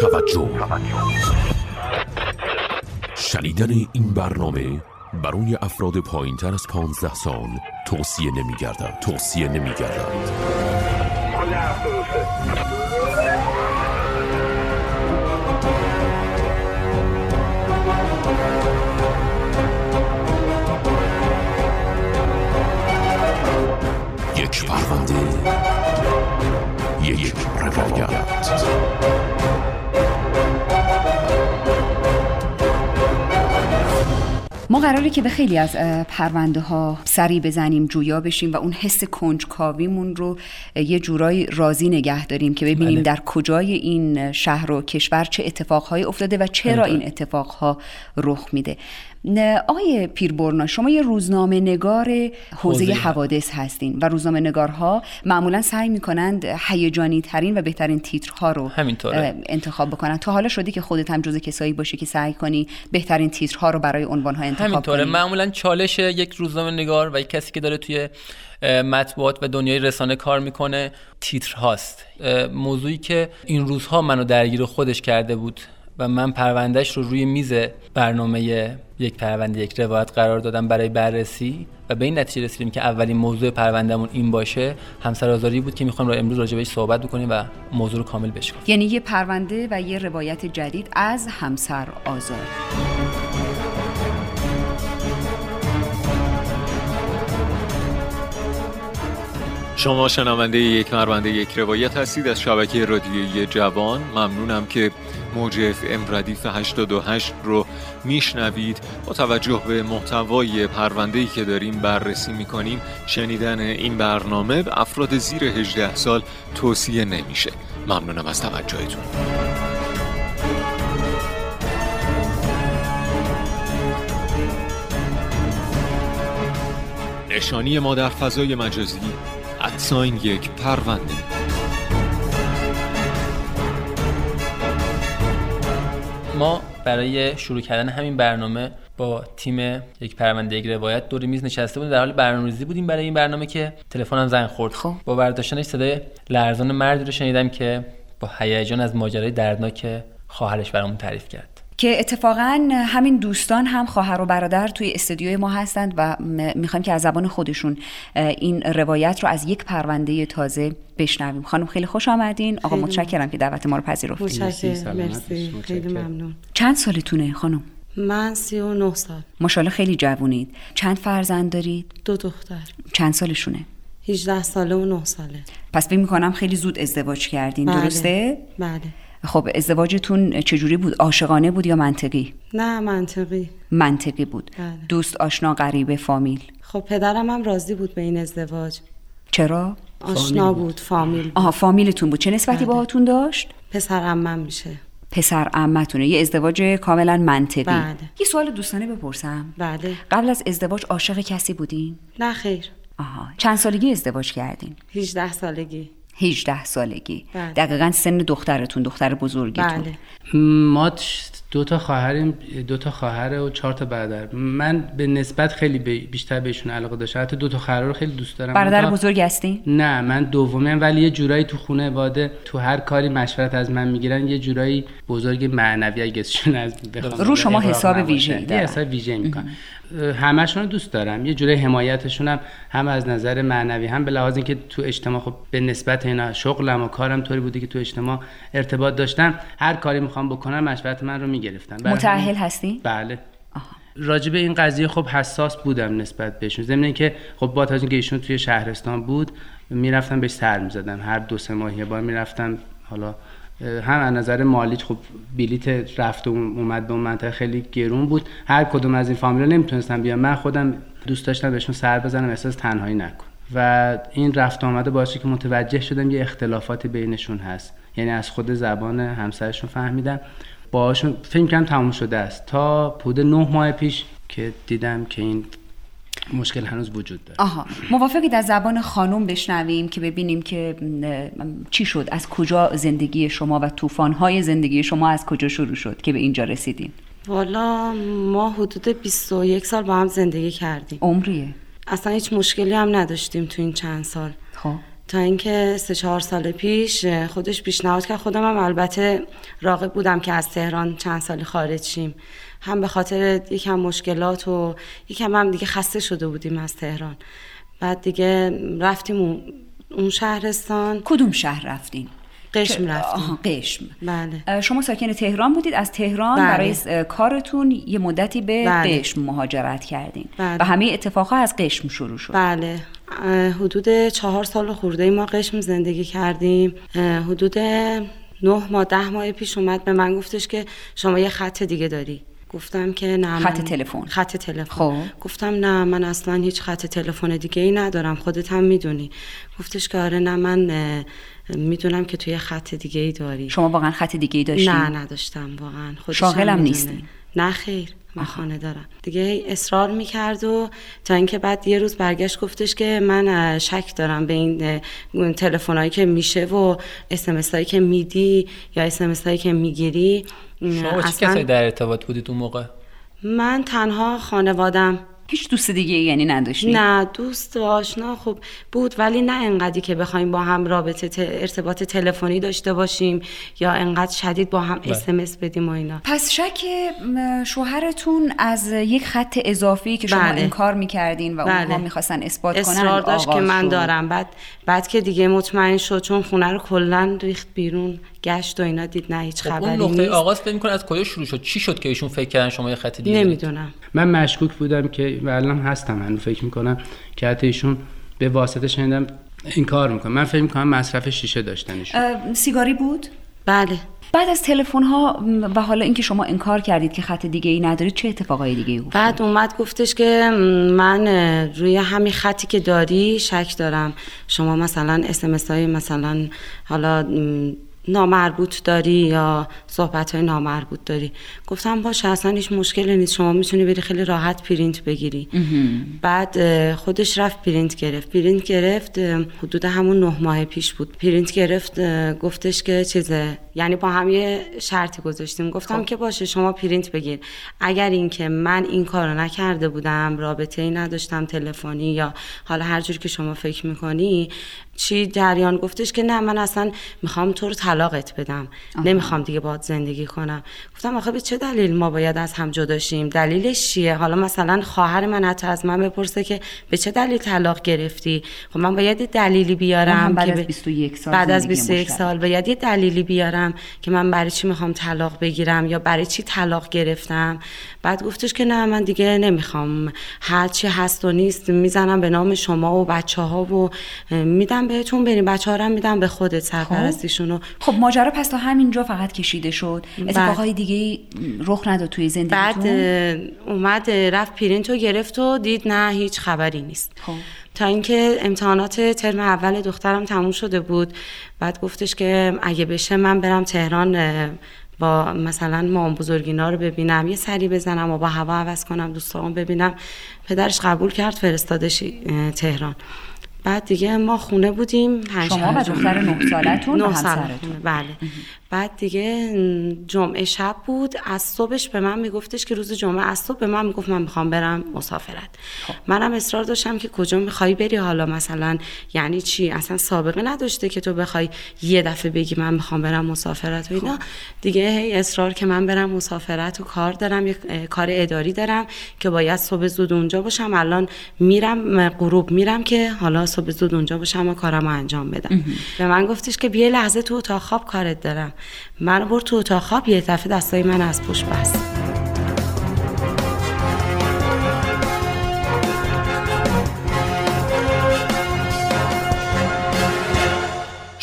توجه. شنیدن این برنامه برای افراد پایین تر از 15 سال توصیه نمی گردد توصیه نمی گردد یک پرونده یک روایت. ما قراره که به خیلی از پرونده ها سری بزنیم جویا بشیم و اون حس کنجکاویمون رو یه جورایی راضی نگه داریم که ببینیم بله. در کجای این شهر و کشور چه اتفاقهایی افتاده و چرا بله. این اتفاقها رخ میده آقای پیربرنا شما یه روزنامه نگار حوزه حوزه. حوادث هستین و روزنامه نگارها معمولا سعی می‌کنند هیجانی ترین و بهترین تیترها رو همینطوره. انتخاب بکنن تا حالا شدی که خودت هم جزء کسایی باشی که سعی کنی بهترین تیترها رو برای عنوانها انتخاب همینطوره. کنی. معمولا چالش یک روزنامه نگار و یک کسی که داره توی مطبوعات و دنیای رسانه کار می‌کنه تیتر هاست موضوعی که این روزها منو درگیر خودش کرده بود. و من پروندهش رو روی میز برنامه یک پرونده یک روایت قرار دادم برای بررسی و به این نتیجه رسیدیم که اولین موضوع پروندهمون این باشه. همسر آزاری بود که می‌خوایم رو امروز راجع بهش صحبت بکنیم و موضوع رو کامل بشکنیم یعنی یه پرونده و یه روایت جدید از همسر آزار شما شنونده یک پرونده یک روایت هستید از شبکه رادیویی جوان. ممنونم که موج اف ام ردیف 828 رو میشنوید. با توجه به محتوای پرونده که داریم بررسی می‌کنیم شنیدن این برنامه به افراد زیر 18 سال توصیه نمیشه. ممنونم از توجهتون. نشانی ما در فضای مجازی ادساین یک پرونده ما برای شروع کردن همین برنامه با تیم یک پرونده یک روایت دور میز نشسته بودیم. در حال برنامه‌ریزی بودیم برای این برنامه که تلفنم زنگ خورد. خب. با برداشتنش صدای لرزان مردی رو شنیدم که با هیجان از ماجرای دردناک خواهرش برامون تعریف کرد. که اتفاقا همین دوستان هم خواهر و برادر توی استودیوی ما هستند و می‌خوایم که از زبان خودشون این روایت رو از یک پرونده تازه بشنویم. خانم خیلی خوش آمدین. آقا خیلی متشکرم که دعوت ما رو سلامت مرسی. خیلی. ممنون. چند سالتونه خانم؟ من سی و نه سال. ماشاءالله خیلی جوونید. چند فرزند دارید؟ دو دختر. چند سالشونه؟ 18 ساله و 9 ساله. پس فکر می‌کنم خیلی زود ازدواج کردین. بله. درسته؟ بله. خب ازدواجتون چجوری بود؟ عاشقانه بود یا منطقی؟ نه منطقی. منطقی بود. بله. دوست آشنا غریبه فامیل. خب پدرم هم راضی بود به این ازدواج. چرا؟ آشنا بود فامیل بود. آها فامیلتون بود. چه نسبتی بله. باهاتون داشت؟ پسر عمم میشه. پسر عمتونه. یه ازدواج کاملا منطقی. بله. یه سوال دوستانه بپرسم. بله. قبل از ازدواج عاشق کسی بودین؟ نه خیر. آها. چند سالگی ازدواج کردین؟ 18 سالگی. 18 سالگی. بله. دقیقا سن دخترتون دختر بزرگیتون. بله. ما دو تا خواهریم دو تا خواهر و چهار تا برادر. من به نسبت خیلی بیشتر بهشون علاقه داشتم. حتی دو تا خواهر رو خیلی دوست دارم. برادر بزرگ هستین نه من دومیم. ولی یه جورایی تو خونه واده تو هر کاری مشورت از من می‌گیرن یه جورایی بزرگ معنوی اگه اسمشون از بخوام رو شما حساب. ویژه‌ای یه. حساب ویژه می‌کنم همشون رو دوست دارم. یه جورایی حمایتشون هم هم از نظر معنوی هم به لحاظ اینکه تو اجتماع خب به نسبت اینا شغلم و کارم طوری بوده که تو اجتماع ارتباط داشتم. هر کاری می‌خوام بکنم مشورت من رو می‌گرفتن. متأهل هستین بله. راجع به این قضیه خب حساس بودم نسبت بهشون. ضمن اینکه خب با توجه که ایشون توی شهرستان بود می‌رفتم بهش سر می‌زدم هر دو سه ماه یه بار می‌رفتم حالا هم از نظر مالی خب بلیت رفت و اومد به اون منطقه خیلی گرون بود. هر کدوم از این فامیلا نمی‌تونستم بیام من خودم دوست داشتم بهشون سر بزنم. احساس تنهایی نکن. و این رفت آمده باعث که متوجه شدم یه اختلافاتی بینشون هست. یعنی از خود زبان همسرشون فهمیدم باهاشون فکر کنم تموم شده است. تا حدود نه ماه پیش که دیدم که این مشکل هنوز وجود داره. آها. موافقید از زبان خانم بشنویم که ببینیم که چی شد؟ از کجا زندگی شما و طوفان‌های زندگی شما از کجا شروع شد که به اینجا رسیدین؟ والا ما حدود 21 سال با هم زندگی کردیم. عمریه. اصلا هیچ مشکلی هم نداشتیم تو این چند سال. خب. تا اینکه سه چهار سال پیش خودش پیشنهاد کرد. خودم هم البته راقب بودم که از تهران چند سالی خارج شیم. هم به خاطر یکم مشکلات و یکم هم دیگه خسته شده بودیم از تهران. بعد دیگه رفتیم اون شهرستان. کدوم شهر رفتین؟ قشم رفتیم. قشم. بله. شما ساکن تهران بودید. از تهران بله. برای کارتون یه مدتی به بله. قشم مهاجرت کردین. بله. و همه اتفاقها از قشم شروع شد. بله. حدود چهار سال خورده ما قشم زندگی کردیم حدود نه ماه ده ماه پیش اومد به من گفتش که شما یه خط دیگه داری گفتم که نه خط تلفن. خط تلفن خب. گفتم نه من اصلا هیچ خط تلفن دیگه ای ندارم خودت هم می‌دونی گفتش که آره نه من می‌دونم که توی خط دیگه ای داری شما واقعا خط دیگه ای داشتین؟ نه نداشتم واقعا خودش شاغلم. نیستی؟ نه خیر من خانه دارم. دیگه هی اصرار می‌کرد و تا اینکه بعد یه روز برگشت گفتش که من شک دارم به این اه، تلفنایی که میشه و اسمس هایی که میدی یا اسمس هایی که می‌گیری شما چه کسایی در ارتباط بودید اون موقع؟ من تنها خانوادم. هیچ دوست دیگه ای یعنی نداشتین؟ نه دوست و آشنا خب بود ولی نه انقدری که بخوایم با هم رابطه ت- ارتباط تلفنی داشته باشیم یا انقدر شدید با هم اسمس بدیم و اینا پس شک شوهرتون از یک خط اضافی که شما بله. انکار می‌کردین و بله. اونها می‌خواستن اثبات کنن اصرار داشت که من. دارم بعد بعد که دیگه مطمئن شد چون خونه رو کلا ریخت بیرون گشت و اینا دید نه هیچ خب اون خبری نقطه نیست. آغاز فکر می‌کنه از کجا شروع شد؟ چی شد که ایشون فکر کردن شما یه خط دیگه دارید؟ نمی‌دونم. من مشکوک بودم که و الان هستم هنوز فکر می‌کنم که حتی ایشون به واسطه شنیدم این کار می‌کنم من فکر می‌کنم مصرف شیشه داشتن ایشون. سیگاری بود؟ بله. بعد از تلفن ها و حالا اینکه شما انکار کردید که خط دیگه ای ندارید چه اتفاقای دیگه ای افتاد؟ بعد اومد گفتش که من روی همین خطی که داری شک دارم. شما مثلا اسمس های مثلا حالا نامربوط داری یا صحبت های نامربوط داری؟ گفتم باشه اصلا هیچ مشکلی نیست. شما می‌تونی بری خیلی راحت پرینت بگیری. بعد خودش رفت پرینت گرفت. پرینت گرفت حدود همون نه ماه پیش بود. پرینت گرفت گفتش که چیزه. یعنی با هم یه شرطی گذاشتیم. گفتم که باشه شما پرینت بگیر. اگر اینکه من این کارو نکرده بودم رابطه ای نداشتم تلفنی یا حالا هر جور که شما فکر می‌کنی چی جریان؟ گفتش که نه من اصلا می‌خوام تو رو طلاقت بدم. نمی‌خوام دیگه باهات زندگی کنم. گفتم آخه به چه دلیل ما باید از هم جدا شیم؟ دلیلش چیه؟ حالا مثلا خواهر من حتی از من بپرسه که به چه دلیل طلاق گرفتی؟ خب من باید یه دلیلی بیارم بعد که از به- 21 سال بعد از زندگی 21 مشترک. سال باید یه دلیلی بیارم که من برای چی می‌خوام طلاق بگیرم یا برای چی طلاق گرفتم؟ بعد گفتش که نه من دیگه نمی‌خوام. هر چی هست و نیست می‌زنم به نام شما و بچه ها و میدم بهتون بریم بچه ها رو میدم به خودت سرپرستیشونو خب ماجرا پس تا همینجا فقط کشیده شد. اتفاقای دیگه ای رخ نداد توی زندگیتون؟ بعد اومد رفت پرینت رو گرفت و دید نه هیچ خبری نیست. خب. تا اینکه امتحانات ترم اول دخترم تموم شده بود. بعد گفتش که اگه بشه من برم تهران با مثلا مام بزرگینا رو ببینم یه سری بزنم و با هوا عوض کنم دوستامو ببینم. پدرش قبول کرد فرستادش تهران. بعد دیگه ما خونه بودیم شما و دختر نه سالتون نه همسرتون. خونه، بله. بعد دیگه جمعه شب بود از صبحش به من میگفتش که روز جمعه از صبح به من می‌گفت من می‌خوام برم مسافرت. منم اصرار داشتم که کجا می‌خوای بری؟ حالا مثلا یعنی چی؟ اصلا سابقه نداشته که تو بخوای یه دفعه بگی من می‌خوام برم مسافرت و اینا. دیگه هی اصرار که من برم مسافرت و کار دارم یک اه، کار اداری دارم که باید صبح زود اونجا باشم. الان میرم غروب میرم که حالا صبح زود اونجا باشم و کارمو انجام بدم. به من گفتش که بیا لحظه تو اتاق خواب کارت دارم. من برد تو اتاق خواب یه دفعه دستای من از پشت بست.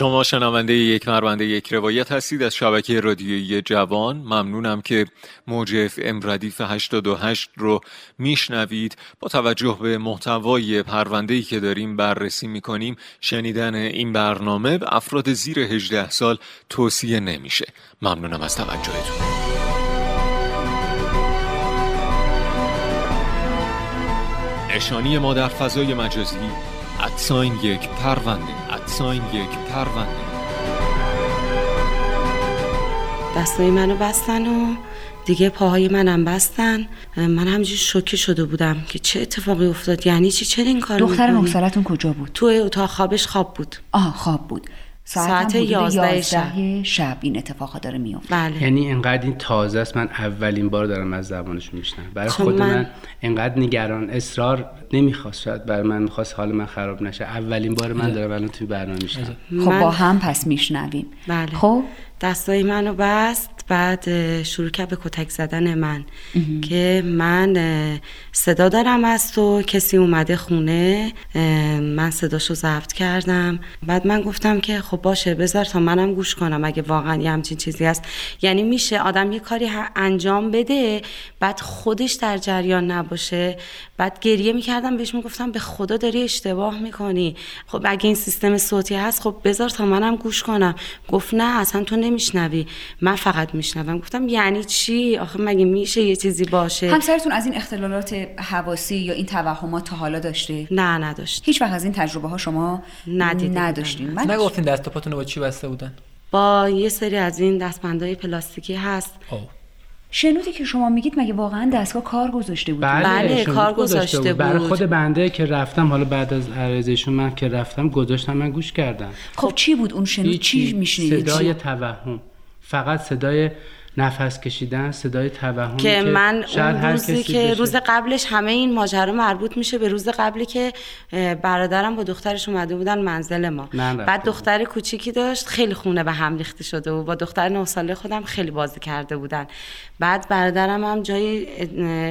شما شنونده یک مربنده یک روایت هستید از شبکه رادیویی جوان. ممنونم که موج اف ام ردیف 88 رو میشنوید. با توجه به محتوای پرونده‌ای که داریم بررسی می‌کنیم شنیدن این برنامه به افراد زیر 18 سال توصیه نمیشه. ممنونم از توجهتون. نشانی ما در فضای مجازی ادساین یک پرونده ادساین یک پرونده. دستای منو بستن و دیگه پاهای منم بستن. من همینجوری شوکه شده بودم که چه اتفاقی افتاد؟ یعنی چی؟ چرا این کار دختر می‌کنی؟ نه سالتون کجا بود؟ توی اتاق خوابش خواب بود. آه خواب بود. ساعت, ساعت هم حدود 11 11 شب. این اتفاقا داره میفته. بله. یعنی انقدر این تازه است من اولین بار دارم از زبانشون میشنم برای خود من- من... انقدر نگران اصرار نمی‌خواست. شاید برای من می‌خواست حال من خراب نشه. اولین بار من دارم الان توی برنامه میشنم خب من- با هم پس میشنویم. بله. خب؟ دستای منو بست. بعد شروع کرد به کتک زدن من. که من صدا دارم از تو کسی اومده خونه من صداشو ضبط کردم. بعد من گفتم که خب باشه بذار تا منم گوش کنم اگه واقعا یه همچین چیزی هست. یعنی میشه آدم یه کاری انجام بده بعد خودش در جریان نباشه. بعد گریه می‌کردم بهش می‌گفتم به خدا داری اشتباه می‌کنی. خب اگه این سیستم صوتی هست خب بذار تا منم گوش کنم. گفت نه اصلا تو نمیشنوی. من فقط میشنوم. گفتم یعنی چی؟ آخه مگه میشه یه چیزی باشه؟ همسرتون از این اختلالات حواسی یا این توهمات تا حالا داشته؟ نه نداشت هیچ وقت از این تجربه ها شما ندیده بودم. نداشتین. من نگفتین دست و پاتون با چی بسته بودن؟ با یه سری از این دستبندهای پلاستیکی هست. اوه. شنودی که شما میگید مگه واقعا دستگاه کار گذاشته بود؟ بله، شما کار گذاشته برای بود. خود بنده که رفتم حالا بعد از عرضشون من که رفتم گذاشتم من گوش کردم. خب چی بود اون شنود؟ چی هیچی. میشنیدید صدای توهم. فقط صدای نفس کشیدن صدای توهم که من شاید اون روزی که بشه. روز قبلش همه این ماجرا مربوط میشه به روز قبلی که برادرم با دخترش اومده بودن منزل ما. من بعد. دختر کوچیکی داشت خیلی خونه به هم ریخته شده و با دختر نه ساله خودم خیلی بازی کرده بودن. بعد برادرم هم جای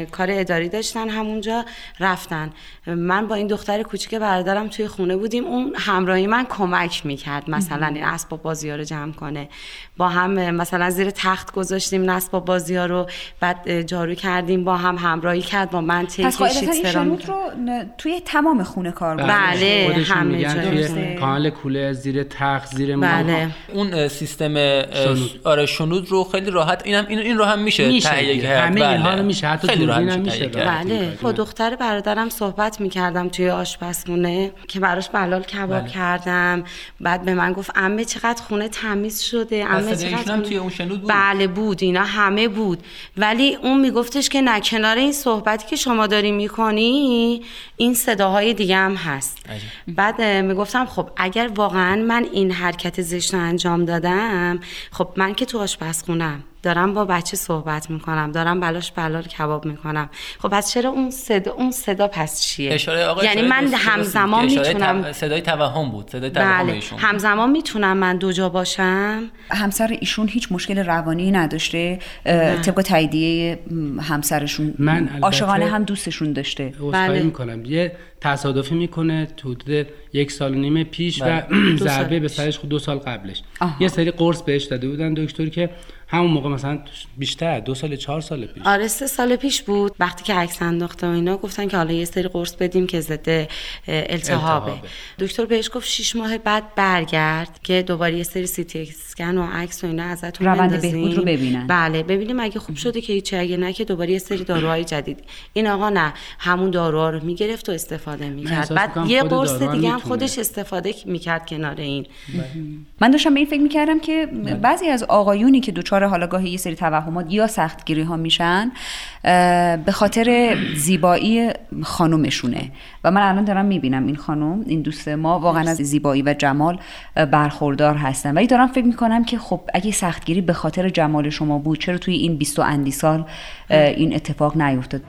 کار اداری داشتن همونجا رفتن. من با این دختر کوچیک برادرم توی خونه بودیم اون همراهی من کمک می‌کرد مثلا این اسباب بازی رو جمع کنه. با هم مثلا زیر تخت گذاشتیم اسباب بازی ها رو بعد جارو کردیم با هم همراهی کرد با من شیت سرام شنود رو ن- توی تمام خونه کار گذاشته بله، خودشون همه میگن جا توی درسته. کانال کوله زیر تخت زیر ما بله اون سیستم شنود. آره شنود رو خیلی راحت اینم این این رو هم میشه میشه تهیه. کرد همه بله. اینها رو میشه. حتی خیلی راحت دوربین هم میشه. بله کردیم. با دختر برادرم صحبت می‌کردم توی آشپزخونه که براش بلال کباب بله. کردم بعد به من گفت امه چقدر خونه تمیز شده صدای چقدر توی اون شنود بود؟ بله بود اینا همه بود. ولی اون میگفتش که نه کنار این صحبتی که شما داری می‌کنی این صداهای دیگه هم هست. بعد اه، می‌گفتم خب اگر واقعا من این حرکت زشت رو انجام دادم خب من که تو آشپزخونم. دارم با بچه صحبت می‌کنم دارم بلاش بلال کباب می‌کنم. خب پس چرا اون صدا اون صدا پس چیه؟ اشاره آقا یعنی من همزمان می‌تونم تو- صدای توهم بود صدای توهم بله. ایشون همزمان می‌تونم من دو جا باشم؟ همسر ایشون هیچ مشکل روانی نداشته طبق تاییدیه همسرشون. من عاشقانه هم دوستشون داشته. بله. می‌کنم. یه تصادفی می‌کنه تو حدود یک سال و نیم پیش و سال ضربه به. سرش خود دو سال قبلش آها. یه سری قرص بهش داده بودن دکتر که همون موقع مثلا بیشتر دو سال چهار سال پیش آره سه سال پیش بود وقتی که عکس انداخته و اینا گفتن که حالا یه سری قرص بدیم که ضد التهابه. دکتر بهش گفت شیش ماه بعد برگرد که دوباره یه سری سی تی اسکن و عکس و اینا ازتون روند. بهبود رو ببینن. بله ببینیم اگه خوب شده که هیچی اگه نه که دوباره یه سری داروهای جدید این آقا نه همون داروها رو می‌گرفت و استفاده می‌کرد. احساس بعد یه قرص دیگه هم. خودش استفاده می‌کرد کنار این. من داشتم به این فکر می‌کردم که بعضی از آقایونی که دچار حالا گاهی یه سری توهمات یا سختگیری ها میشن به خاطر زیبایی خانومشونه. و من الان دارم می‌بینم این خانم این دوست ما واقعا از زیبایی و جمال برخوردار هستن. ولی دارم فکر می‌کنم که خب اگه سختگیری به خاطر جمال شما بود چرا توی این 20 و اندی سال این اتفاق نیفتاد